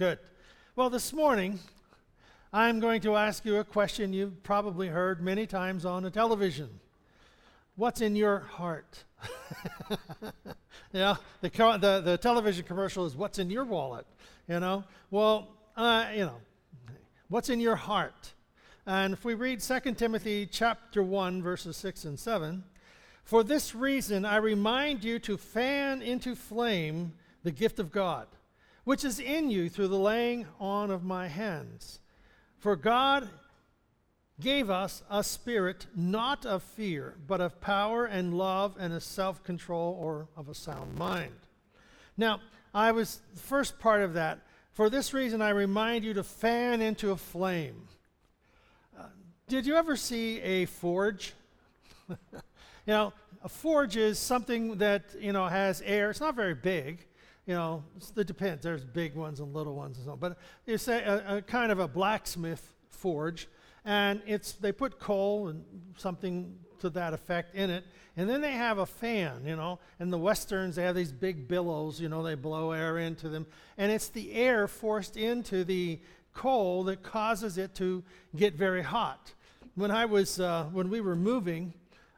Good. Well, this morning, I'm going to ask you a question you've probably heard many times on the television. What's in your heart? yeah, the, the, the television commercial is what's in your wallet, you know? Well, uh, you know, what's in your heart? And if we read 2 Timothy chapter 1, verses 6 and 7, for this reason I remind you to fan into flame the gift of God which is in you through the laying on of my hands. For God gave us a spirit not of fear, but of power and love and a self control or of a sound mind. Now, I was, the first part of that, for this reason I remind you to fan into a flame. Uh, did you ever see a forge? you know, a forge is something that, you know, has air. It's not very big you know, it depends. There's big ones and little ones and so on. But it's a, a, kind of a blacksmith forge, and it's they put coal and something to that effect in it, and then they have a fan, you know. And the westerns they have these big bellows, you know, they blow air into them, and it's the air forced into the coal that causes it to get very hot. When I was uh, when we were moving,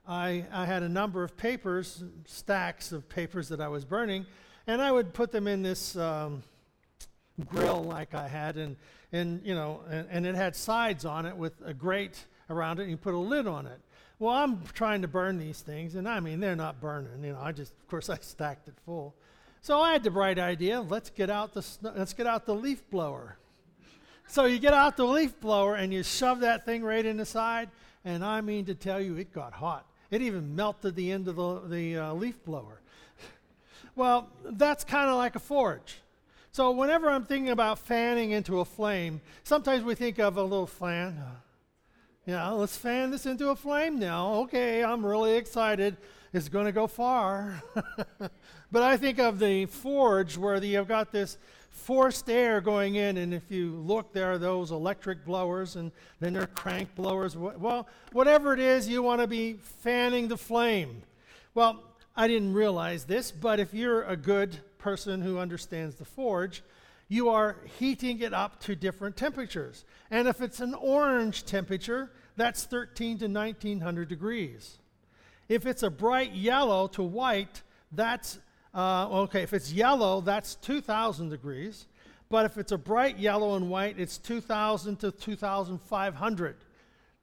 I, I had a number of papers, stacks of papers that I was burning and I would put them in this um, grill like I had, and, and you know, and, and it had sides on it with a grate around it, and you put a lid on it. Well, I'm trying to burn these things, and I mean, they're not burning. You know, I just, of course, I stacked it full. So I had the bright idea: let's get out the let's get out the leaf blower. So you get out the leaf blower and you shove that thing right in the side, and I mean to tell you, it got hot. It even melted the end of the, the uh, leaf blower. Well, that's kind of like a forge. So whenever I'm thinking about fanning into a flame, sometimes we think of a little fan. Uh, yeah, let's fan this into a flame now. Okay, I'm really excited. It's going to go far. but I think of the forge where the, you've got this forced air going in, and if you look, there are those electric blowers, and then there are crank blowers. Well, whatever it is, you want to be fanning the flame. Well, I didn't realize this, but if you're a good person who understands the forge, you are heating it up to different temperatures. And if it's an orange temperature, that's 13 to 1900 degrees. If it's a bright yellow to white, that's, uh, okay, if it's yellow, that's 2000 degrees. But if it's a bright yellow and white, it's 2000 to 2500.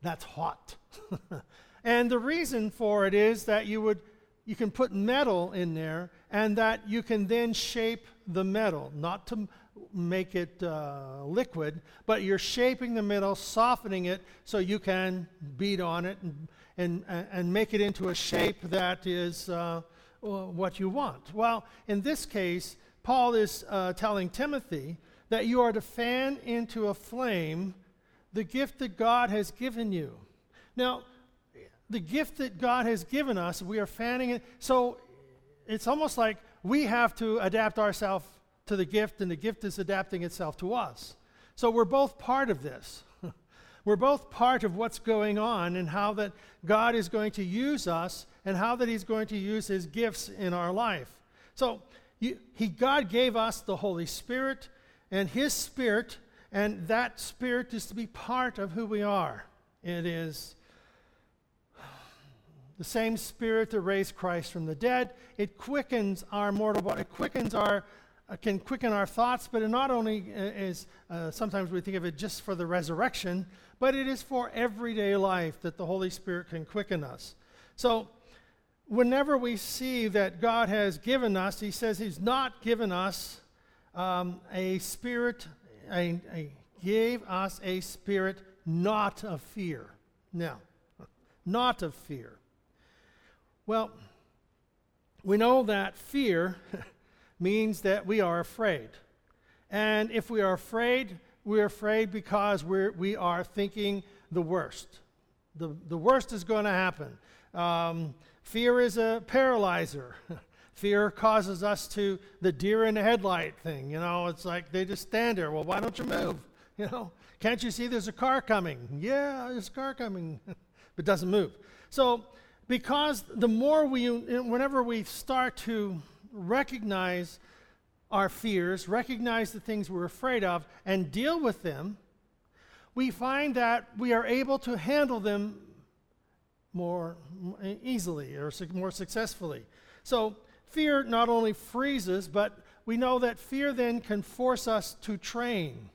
That's hot. and the reason for it is that you would you can put metal in there and that you can then shape the metal, not to make it uh, liquid, but you're shaping the metal, softening it so you can beat on it and, and, and make it into a shape that is uh, what you want. Well, in this case, Paul is uh, telling Timothy that you are to fan into a flame the gift that God has given you. Now, the gift that God has given us, we are fanning it. So it's almost like we have to adapt ourselves to the gift, and the gift is adapting itself to us. So we're both part of this. we're both part of what's going on and how that God is going to use us and how that He's going to use His gifts in our life. So you, he, God gave us the Holy Spirit and His Spirit, and that Spirit is to be part of who we are. It is the same spirit that raised Christ from the dead. It quickens our mortal body. It quickens our, uh, can quicken our thoughts, but it not only uh, is, uh, sometimes we think of it just for the resurrection, but it is for everyday life that the Holy Spirit can quicken us. So, whenever we see that God has given us, He says He's not given us um, a spirit, a, a, gave us a spirit not of fear. Now, not of fear. Well, we know that fear means that we are afraid. And if we are afraid, we're afraid because we're, we are thinking the worst. The, the worst is going to happen. Um, fear is a paralyzer. fear causes us to the deer in the headlight thing. You know, it's like they just stand there. Well, why don't you move? You know, can't you see there's a car coming? Yeah, there's a car coming, but doesn't move. So because the more we, whenever we start to recognize our fears, recognize the things we're afraid of, and deal with them, we find that we are able to handle them more easily or more successfully. So, fear not only freezes, but we know that fear then can force us to train.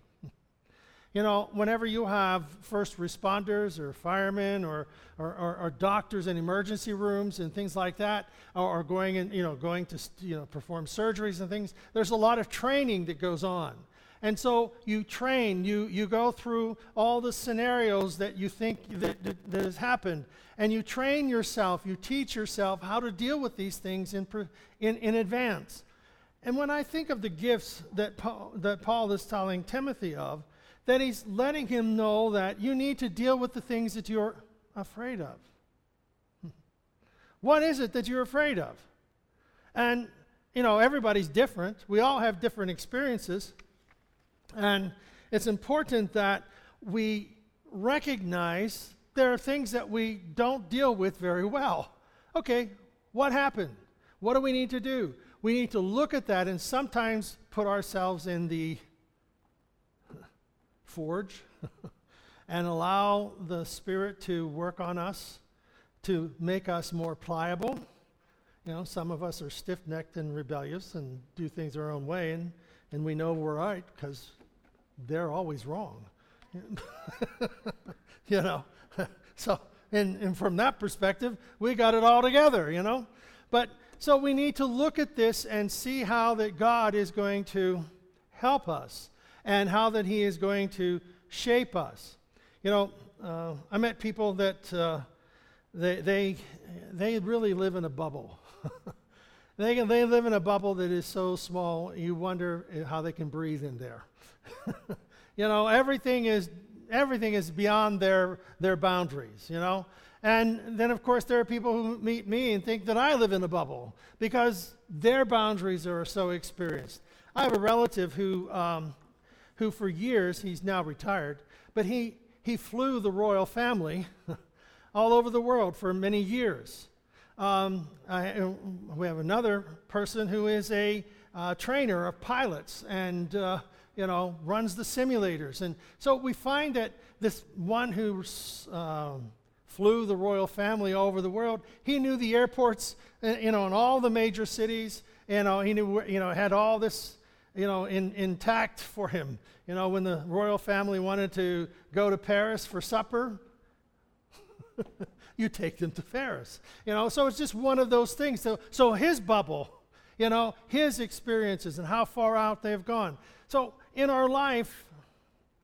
You know, whenever you have first responders or firemen or, or, or, or doctors in emergency rooms and things like that, or, or going and you know going to you know perform surgeries and things, there's a lot of training that goes on. And so you train, you, you go through all the scenarios that you think that, that, that, has happened, and you train yourself, you teach yourself how to deal with these things in, in, in advance. And when I think of the gifts that Paul, that Paul is telling Timothy of, that he's letting him know that you need to deal with the things that you're afraid of. Hmm. What is it that you're afraid of? And, you know, everybody's different. We all have different experiences. And it's important that we recognize there are things that we don't deal with very well. Okay, what happened? What do we need to do? We need to look at that and sometimes put ourselves in the forge and allow the Spirit to work on us to make us more pliable. You know, some of us are stiff necked and rebellious and do things our own way, and, and we know we're right because they're always wrong. you know, so, and, and from that perspective, we got it all together, you know. But so we need to look at this and see how that God is going to help us and how that He is going to shape us. You know, uh, I met people that uh, they, they, they really live in a bubble. they, they live in a bubble that is so small, you wonder how they can breathe in there. you know, everything is, everything is beyond their, their boundaries, you know. And then, of course, there are people who meet me and think that I live in a bubble because their boundaries are so experienced. I have a relative who um, who for years, he's now retired, but he, he flew the royal family all over the world for many years. Um, I, we have another person who is a uh, trainer of pilots and uh, you know runs the simulators, and so we find that this one who um, flew the royal family all over the world, he knew the airports, uh, you know, in all the major cities. You know, he knew you know had all this you know, in, intact for him. You know, when the royal family wanted to go to Paris for supper, you take them to Paris. You know, so it's just one of those things. So, so his bubble, you know, his experiences and how far out they've gone. So in our life,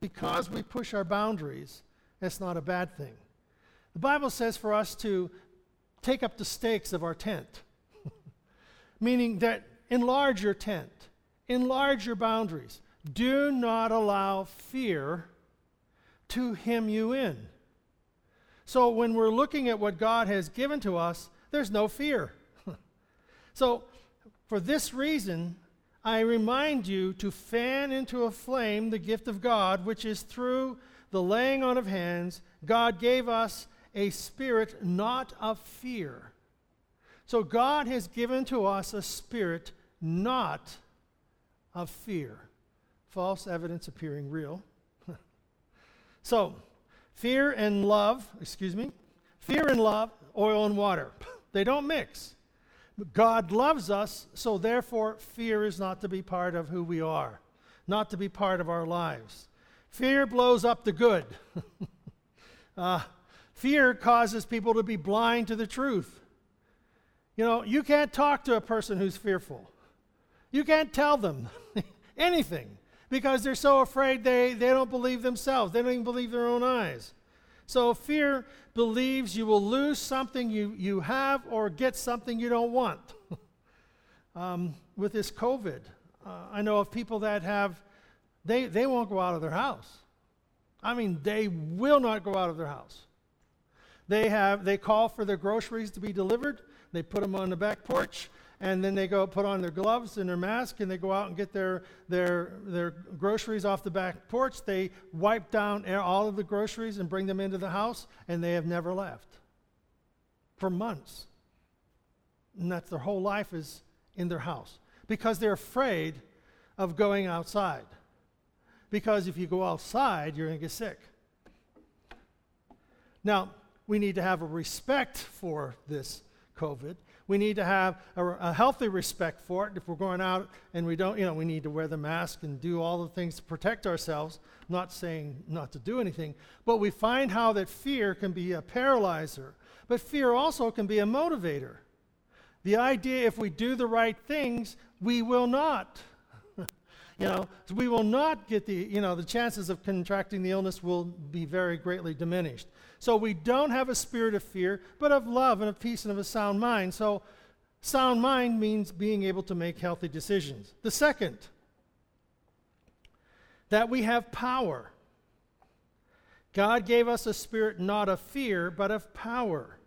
because we push our boundaries, it's not a bad thing. The Bible says for us to take up the stakes of our tent, meaning that enlarge your tent enlarge your boundaries. Do not allow fear to hem you in. So when we're looking at what God has given to us, there's no fear. so for this reason, I remind you to fan into a flame the gift of God, which is through the laying on of hands, God gave us a spirit not of fear. So God has given to us a spirit not of fear. False evidence appearing real. so, fear and love, excuse me, fear and love, oil and water. they don't mix. God loves us, so therefore fear is not to be part of who we are, not to be part of our lives. Fear blows up the good. uh, fear causes people to be blind to the truth. You know, you can't talk to a person who's fearful. You can't tell them anything because they're so afraid they, they don't believe themselves. They don't even believe their own eyes. So fear believes you will lose something you, you have or get something you don't want. um, with this COVID, uh, I know of people that have, they, they won't go out of their house. I mean, they will not go out of their house. They have, they call for their groceries to be delivered. They put them on the back porch and then they go put on their gloves and their mask and they go out and get their, their, their groceries off the back porch. They wipe down all of the groceries and bring them into the house, and they have never left for months. And that's their whole life is in their house because they're afraid of going outside. Because if you go outside, you're going to get sick. Now, we need to have a respect for this COVID. We need to have a, a, healthy respect for it. If we're going out and we don't, you know, we need to wear the mask and do all the things to protect ourselves. Not saying not to do anything, but we find how that fear can be a paralyzer, but fear also can be a motivator. The idea if we do the right things, we will not. You know, we will not get the, you know, the chances of contracting the illness will be very greatly diminished. So we don't have a spirit of fear, but of love and of peace and of a sound mind. So sound mind means being able to make healthy decisions. The second, that we have power. God gave us a spirit not of fear, but of power.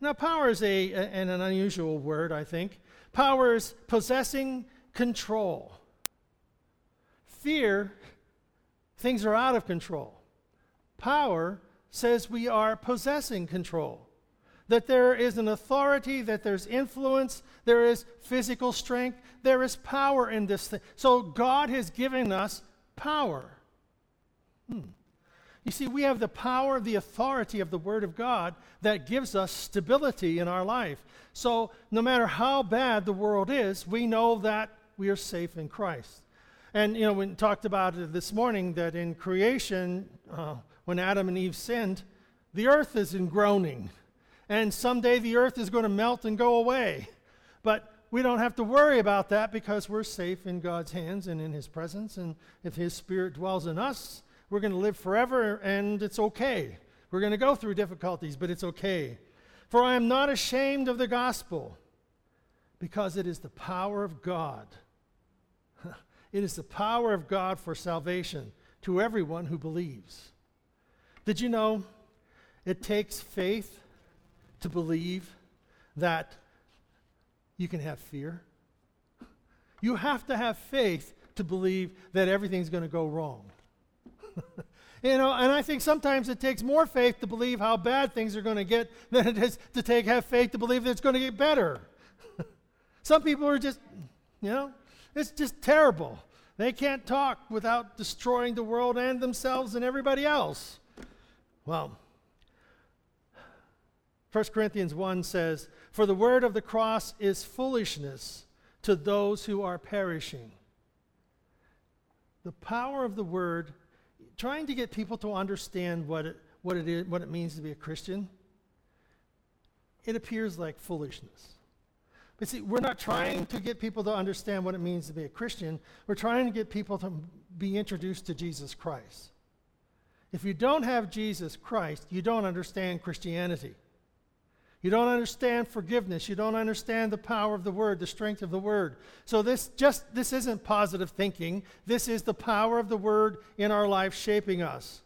Now, power is a, a, an unusual word, I think. Power is possessing control. Fear, things are out of control. Power says we are possessing control. That there is an authority, that there's influence, there is physical strength, there is power in this thing. So God has given us power. Hmm. You see, we have the power, the authority of the Word of God that gives us stability in our life. So, no matter how bad the world is, we know that we are safe in Christ. And, you know, we talked about it this morning that in creation, uh, when Adam and Eve sinned, the earth is in groaning. And someday the earth is going to melt and go away. But we don't have to worry about that because we're safe in God's hands and in His presence. And if His Spirit dwells in us, we're going to live forever and it's okay. We're going to go through difficulties, but it's okay. For I am not ashamed of the gospel because it is the power of God. It is the power of God for salvation to everyone who believes. Did you know it takes faith to believe that you can have fear. You have to have faith to believe that everything's going to go wrong. you know, and I think sometimes it takes more faith to believe how bad things are going to get than it is to take have faith to believe that it's going to get better. Some people are just, you know, it's just terrible. They can't talk without destroying the world and themselves and everybody else. Well, 1 Corinthians 1 says, For the word of the cross is foolishness to those who are perishing. The power of the word, trying to get people to understand what it, what it, is, what it means to be a Christian, it appears like foolishness. But see, we're not trying to get people to understand what it means to be a Christian. We're trying to get people to be introduced to Jesus Christ. If you don't have Jesus Christ, you don't understand Christianity. You don't understand forgiveness. You don't understand the power of the word, the strength of the word. So this just this isn't positive thinking. This is the power of the word in our life shaping us.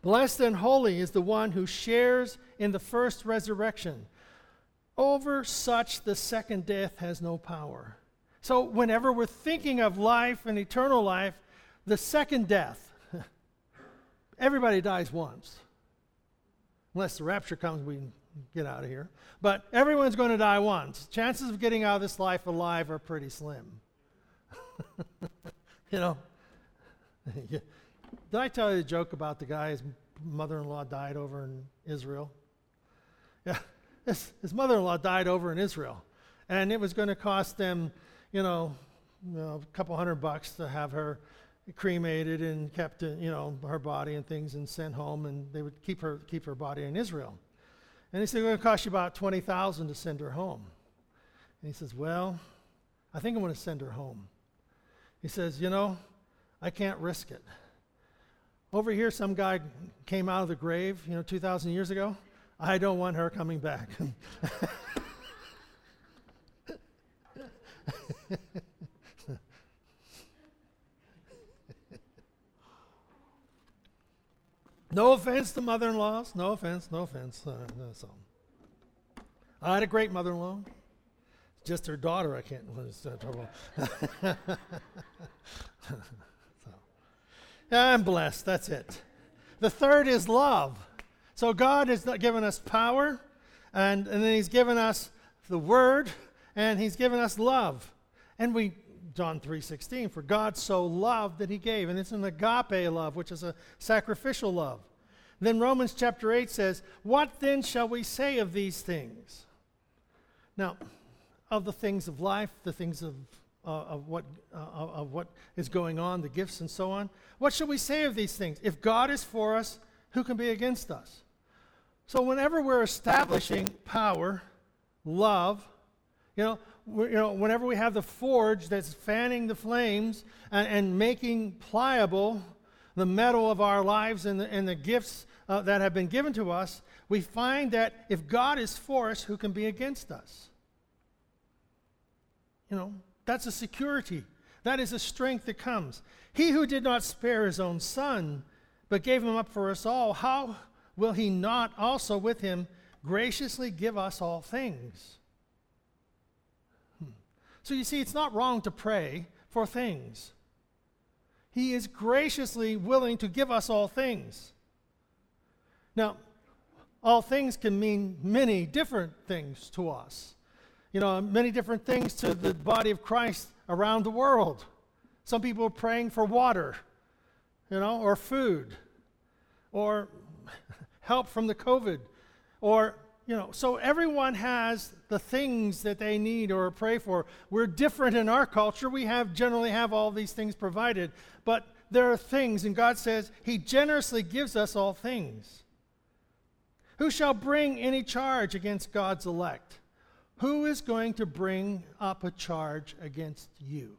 Blessed and holy is the one who shares in the first resurrection. Over such the second death has no power. So whenever we're thinking of life and eternal life, the second death, everybody dies once. Unless the rapture comes, we get out of here. But everyone's going to die once. Chances of getting out of this life alive are pretty slim. you know? Did I tell you the joke about the guy his mother in law died over in Israel? Yeah, his, his mother in law died over in Israel. And it was going to cost them, you know, you know, a couple hundred bucks to have her cremated and kept, you know, her body and things and sent home, and they would keep her keep her body in Israel. And he said, it's going to cost you about 20000 to send her home. And he says, well, I think I'm going to send her home. He says, you know, I can't risk it. Over here, some guy came out of the grave, you know, 2,000 years ago. I don't want her coming back. No offense to mother in laws. No offense, no offense. Uh, so. I had a great mother in law. Just her daughter, I can't. Uh, trouble. so. I'm blessed. That's it. The third is love. So God has given us power, and, and then He's given us the Word, and He's given us love. And we John 3:16, for God so loved that he gave, and it's an agape love, which is a sacrificial love. Then Romans chapter 8 says, "What then shall we say of these things?" Now, of the things of life, the things of, uh, of, what, uh, of what is going on, the gifts and so on. What shall we say of these things? If God is for us, who can be against us? So, whenever we're establishing power, love, you know, you know, whenever we have the forge that's fanning the flames and, and making pliable the metal of our lives and the, and the gifts uh, that have been given to us, we find that if God is for us, who can be against us? You know, that's a security. That is a strength that comes. He who did not spare his own son, but gave him up for us all, how will he not also with him graciously give us all things? Hmm. So you see, it's not wrong to pray for things. He is graciously willing to give us all things. Now, all things can mean many different things to us you know, many different things to the body of Christ around the world. Some people are praying for water, you know, or food, or help from the COVID, or, you know, so everyone has the things that they need or pray for. We're different in our culture. We have generally have all these things provided, but there are things, and God says He generously gives us all things. Who shall bring any charge against God's elect? Who is going to bring up a charge against you?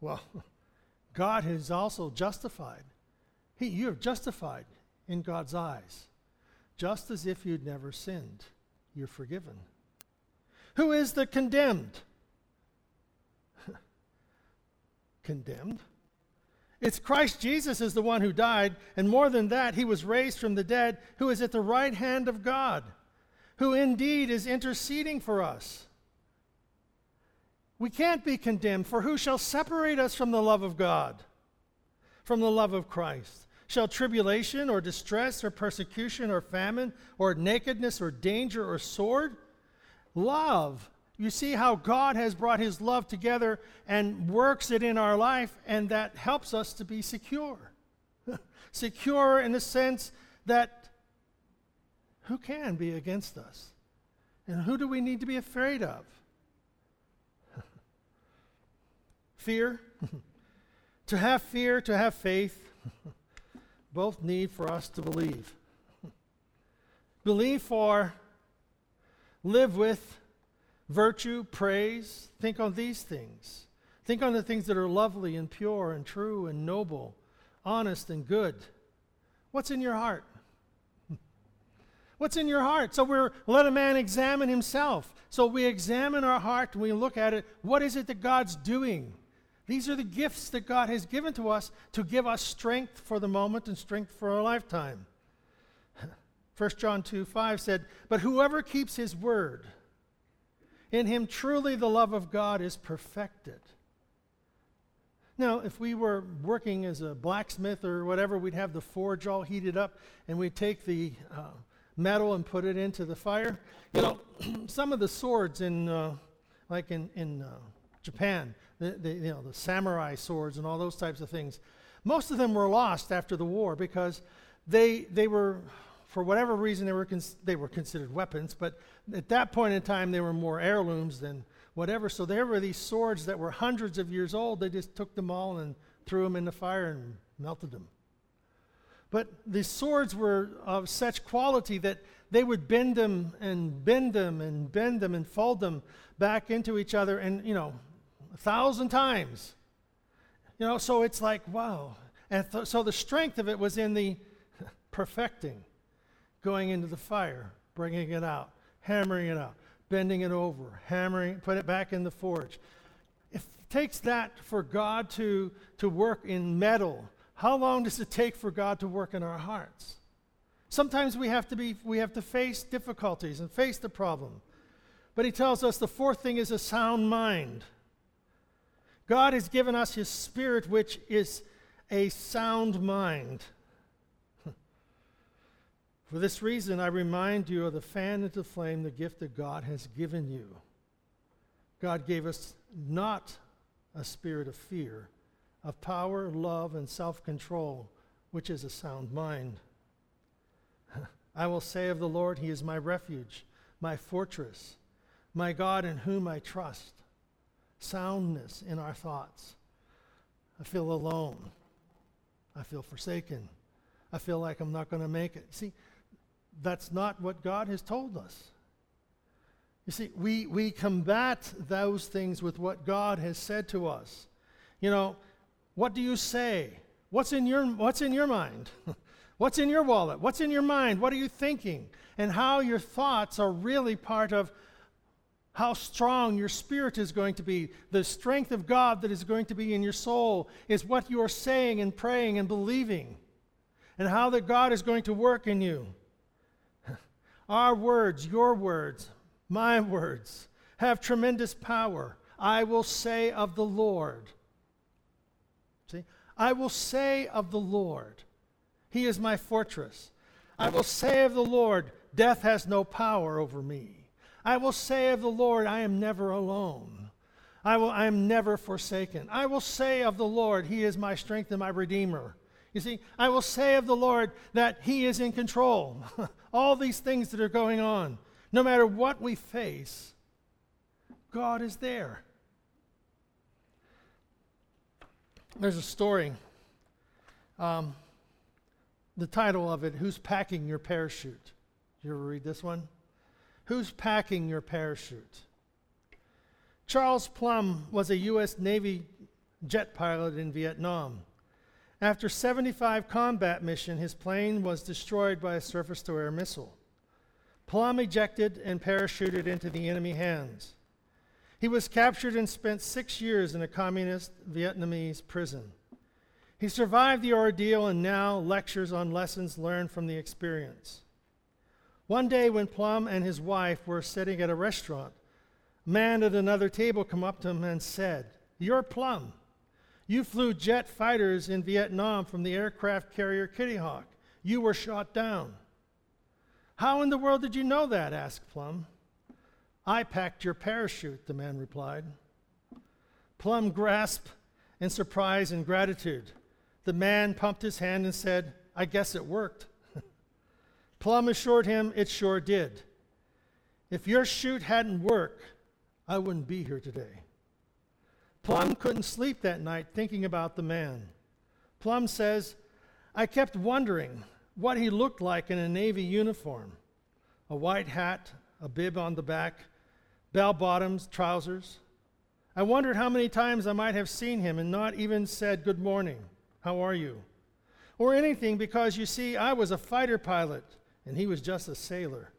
Well, God has also justified. He, you have justified in God's eyes, just as if you'd never sinned. You're forgiven. Who is the condemned? condemned? It's Christ Jesus is the one who died, and more than that, he was raised from the dead, who is at the right hand of God who indeed is interceding for us. We can't be condemned, for who shall separate us from the love of God, from the love of Christ? Shall tribulation or distress or persecution or famine or nakedness or danger or sword? Love. You see how God has brought his love together and works it in our life, and that helps us to be secure. secure in the sense that who can be against us? And who do we need to be afraid of? fear. to have fear, to have faith, both need for us to believe. believe for, live with, virtue, praise. Think on these things. Think on the things that are lovely and pure and true and noble, honest and good. What's in your heart? What's in your heart? So we're let a man examine himself. So we examine our heart and we look at it. What is it that God's doing? These are the gifts that God has given to us to give us strength for the moment and strength for our lifetime. 1 John 2 5 said, But whoever keeps his word, in him truly the love of God is perfected. Now, if we were working as a blacksmith or whatever, we'd have the forge all heated up and we'd take the uh, metal and put it into the fire. You know, some of the swords in, uh, like in, in uh, Japan, the, the, you know, the samurai swords and all those types of things, most of them were lost after the war because they, they were, for whatever reason, they were, cons- they were considered weapons, but at that point in time, they were more heirlooms than whatever. So there were these swords that were hundreds of years old. They just took them all and threw them in the fire and melted them. But the swords were of such quality that they would bend them and bend them and bend them and fold them back into each other and, you know, a thousand times. You know, so it's like, wow. And th- so the strength of it was in the perfecting, going into the fire, bringing it out, hammering it out, bending it over, hammering, put it back in the forge. It takes that for God to, to work in metal how long does it take for God to work in our hearts? Sometimes we have to be we have to face difficulties and face the problem. But he tells us the fourth thing is a sound mind. God has given us his spirit which is a sound mind. For this reason, I remind you of the fan into flame, the gift that God has given you. God gave us not a spirit of fear, of power, love, and self control, which is a sound mind. I will say of the Lord, He is my refuge, my fortress, my God in whom I trust. Soundness in our thoughts. I feel alone. I feel forsaken. I feel like I'm not going to make it. See, that's not what God has told us. You see, we, we combat those things with what God has said to us. You know, what do you say? What's in your, what's in your mind? what's in your wallet? What's in your mind? What are you thinking? And how your thoughts are really part of how strong your spirit is going to be. The strength of God that is going to be in your soul is what you are saying and praying and believing, and how that God is going to work in you. Our words, your words, my words have tremendous power. I will say of the Lord. See? I will say of the Lord, He is my fortress. I will say of the Lord, death has no power over me. I will say of the Lord, I am never alone. I, will, I am never forsaken. I will say of the Lord, He is my strength and my redeemer. You see, I will say of the Lord that He is in control. All these things that are going on. No matter what we face, God is there. There's a story. Um, the title of it, Who's Packing Your Parachute? You ever read this one? Who's Packing Your Parachute? Charles Plumb was a U.S. Navy jet pilot in Vietnam. After 75 combat mission, his plane was destroyed by a surface-to-air missile. Plumb ejected and parachuted into the enemy hands. He was captured and spent six years in a communist Vietnamese prison. He survived the ordeal and now lectures on lessons learned from the experience. One day, when Plumb and his wife were sitting at a restaurant, a man at another table came up to him and said, You're Plumb. You flew jet fighters in Vietnam from the aircraft carrier Kitty Hawk. You were shot down. How in the world did you know that? asked Plumb. I packed your parachute, the man replied. Plumb grasped in surprise and gratitude. The man pumped his hand and said, I guess it worked. Plumb assured him it sure did. If your chute hadn't worked, I wouldn't be here today. Plumb couldn't sleep that night thinking about the man. Plumb says, I kept wondering what he looked like in a Navy uniform a white hat, a bib on the back, bell bottoms, trousers. I wondered how many times I might have seen him and not even said, Good morning, how are you? Or anything because you see, I was a fighter pilot and he was just a sailor.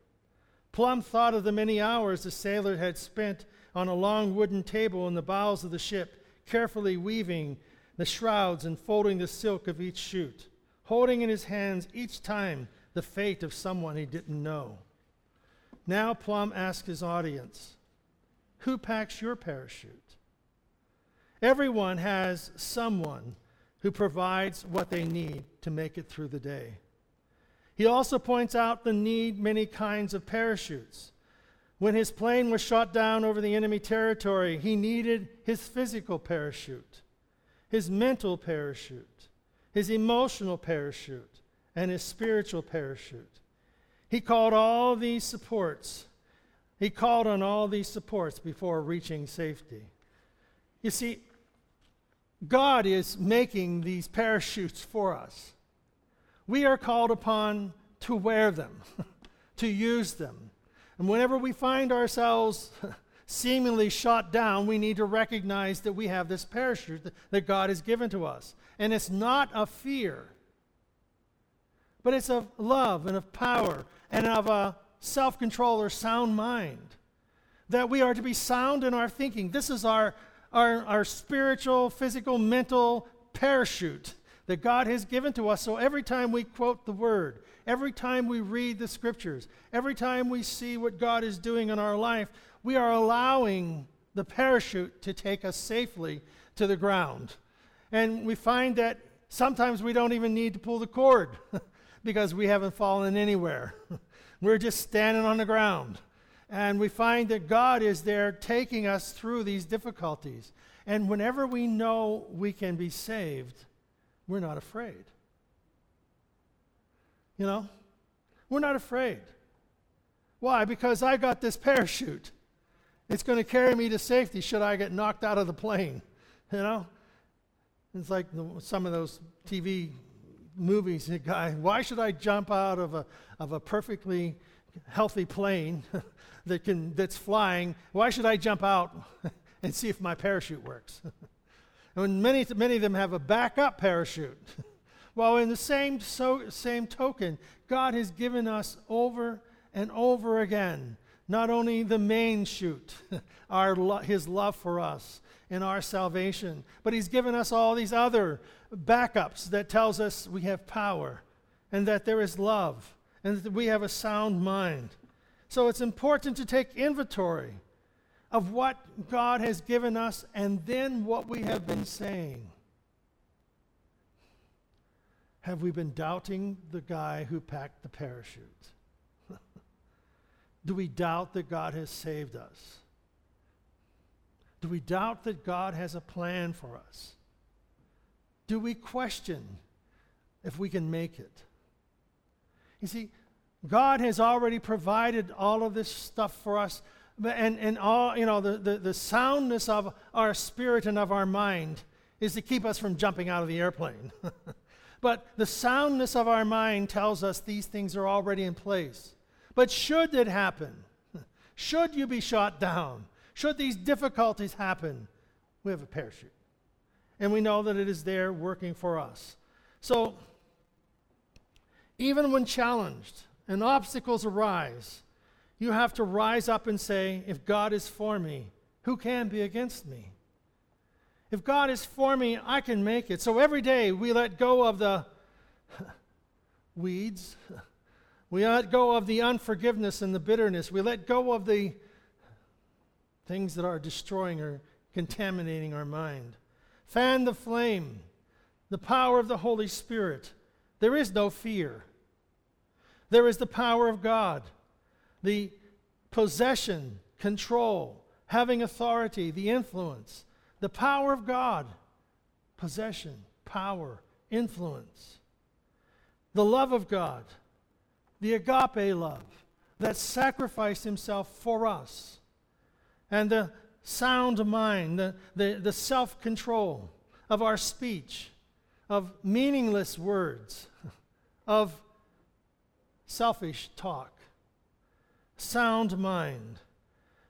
Plumb thought of the many hours the sailor had spent on a long wooden table in the bows of the ship, carefully weaving the shrouds and folding the silk of each chute holding in his hands each time the fate of someone he didn't know. Now Plumb asked his audience, Who packs your parachute? Everyone has someone who provides what they need to make it through the day. He also points out the need many kinds of parachutes. When his plane was shot down over the enemy territory, he needed his physical parachute, his mental parachute, his emotional parachute, and his spiritual parachute. He called all these supports. He called on all these supports before reaching safety. You see, God is making these parachutes for us. We are called upon to wear them, to use them. And whenever we find ourselves seemingly shot down, we need to recognize that we have this parachute that God has given to us. And it's not of fear, but it's of love and of power and of a self control or sound mind. That we are to be sound in our thinking. This is our, our, our spiritual, physical, mental parachute that God has given to us. So every time we quote the word, every time we read the scriptures, every time we see what God is doing in our life, we are allowing the parachute to take us safely to the ground. And we find that sometimes we don't even need to pull the cord because we haven't fallen anywhere. We're just standing on the ground. And we find that God is there taking us through these difficulties. And whenever we know we can be saved, we're not afraid. You know? We're not afraid. Why? Because I got this parachute. It's going to carry me to safety should I get knocked out of the plane. You know? It's like some of those TV movies. Guy, why should I jump out of a, of a perfectly healthy plane that can, that's flying? Why should I jump out and see if my parachute works? and many, many of them have a backup parachute. well, in the same, so, same token, God has given us over and over again not only the main chute, our lo- his love for us and our salvation, but he's given us all these other backups that tells us we have power and that there is love and that we have a sound mind. So it's important to take inventory of what God has given us and then what we have been saying. Have we been doubting the guy who packed the parachute? Do we doubt that God has saved us? Do we doubt that God has a plan for us? Do we question if we can make it? You see, God has already provided all of this stuff for us. And, and all, you know, the, the, the soundness of our spirit and of our mind is to keep us from jumping out of the airplane. but the soundness of our mind tells us these things are already in place. But should it happen, should you be shot down, should these difficulties happen, we have a parachute. And we know that it is there working for us. So, even when challenged and obstacles arise, you have to rise up and say, If God is for me, who can be against me? If God is for me, I can make it. So every day we let go of the weeds we let go of the unforgiveness and the bitterness. We let go of the things that are destroying or contaminating our mind. Fan the flame, the power of the Holy Spirit. There is no fear. There is the power of God, the possession, control, having authority, the influence, the power of God, possession, power, influence, the love of God the agape love that sacrificed himself for us, and the sound mind, the, the, the self control of our speech, of meaningless words, of selfish talk. Sound mind.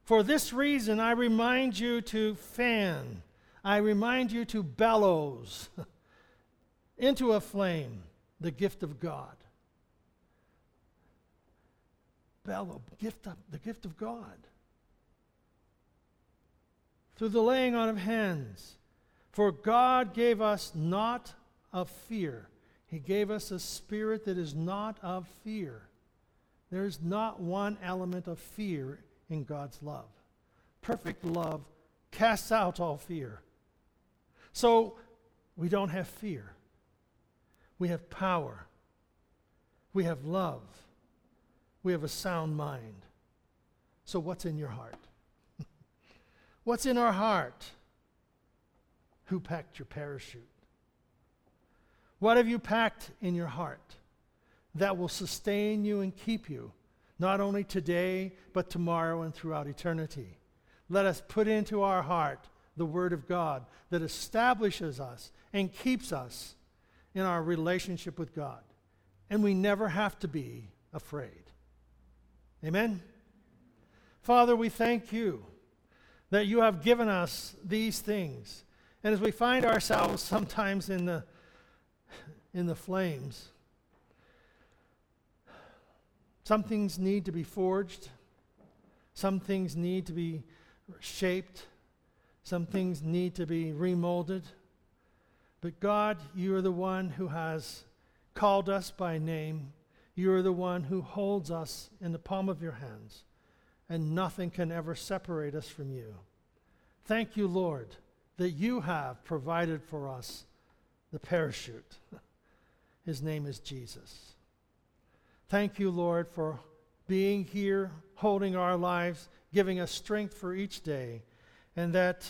For this reason, I remind you to fan, I remind you to bellows into a flame the gift of God bellow, gift of, the gift of God. Through the laying on of hands. For God gave us not of fear. He gave us a spirit that is not of fear. There is not one element of fear in God's love. Perfect love casts out all fear. So we don't have fear. We have power. We have love we have a sound mind. So, what's in your heart? what's in our heart? Who packed your parachute? What have you packed in your heart that will sustain you and keep you, not only today, but tomorrow and throughout eternity? Let us put into our heart the Word of God that establishes us and keeps us in our relationship with God. And we never have to be afraid. Amen? Father, we thank you that you have given us these things. And as we find ourselves sometimes in the, in the flames, some things need to be forged, some things need to be shaped, some things need to be remolded. But God, you are the one who has called us by name you are the one who holds us in the palm of your hands, and nothing can ever separate us from you. Thank you, Lord, that you have provided for us the parachute. His name is Jesus. Thank you, Lord, for being here, holding our lives, giving us strength for each day, and that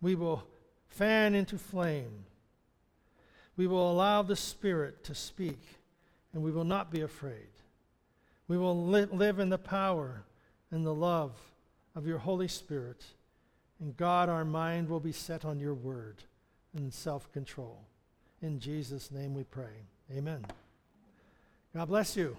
we will fan into flame. We will allow the Spirit to speak, and we will not be afraid. We will li- live in the power and the love of your Holy Spirit. And God, our mind will be set on your word and self control. In Jesus' name we pray. Amen. God bless you.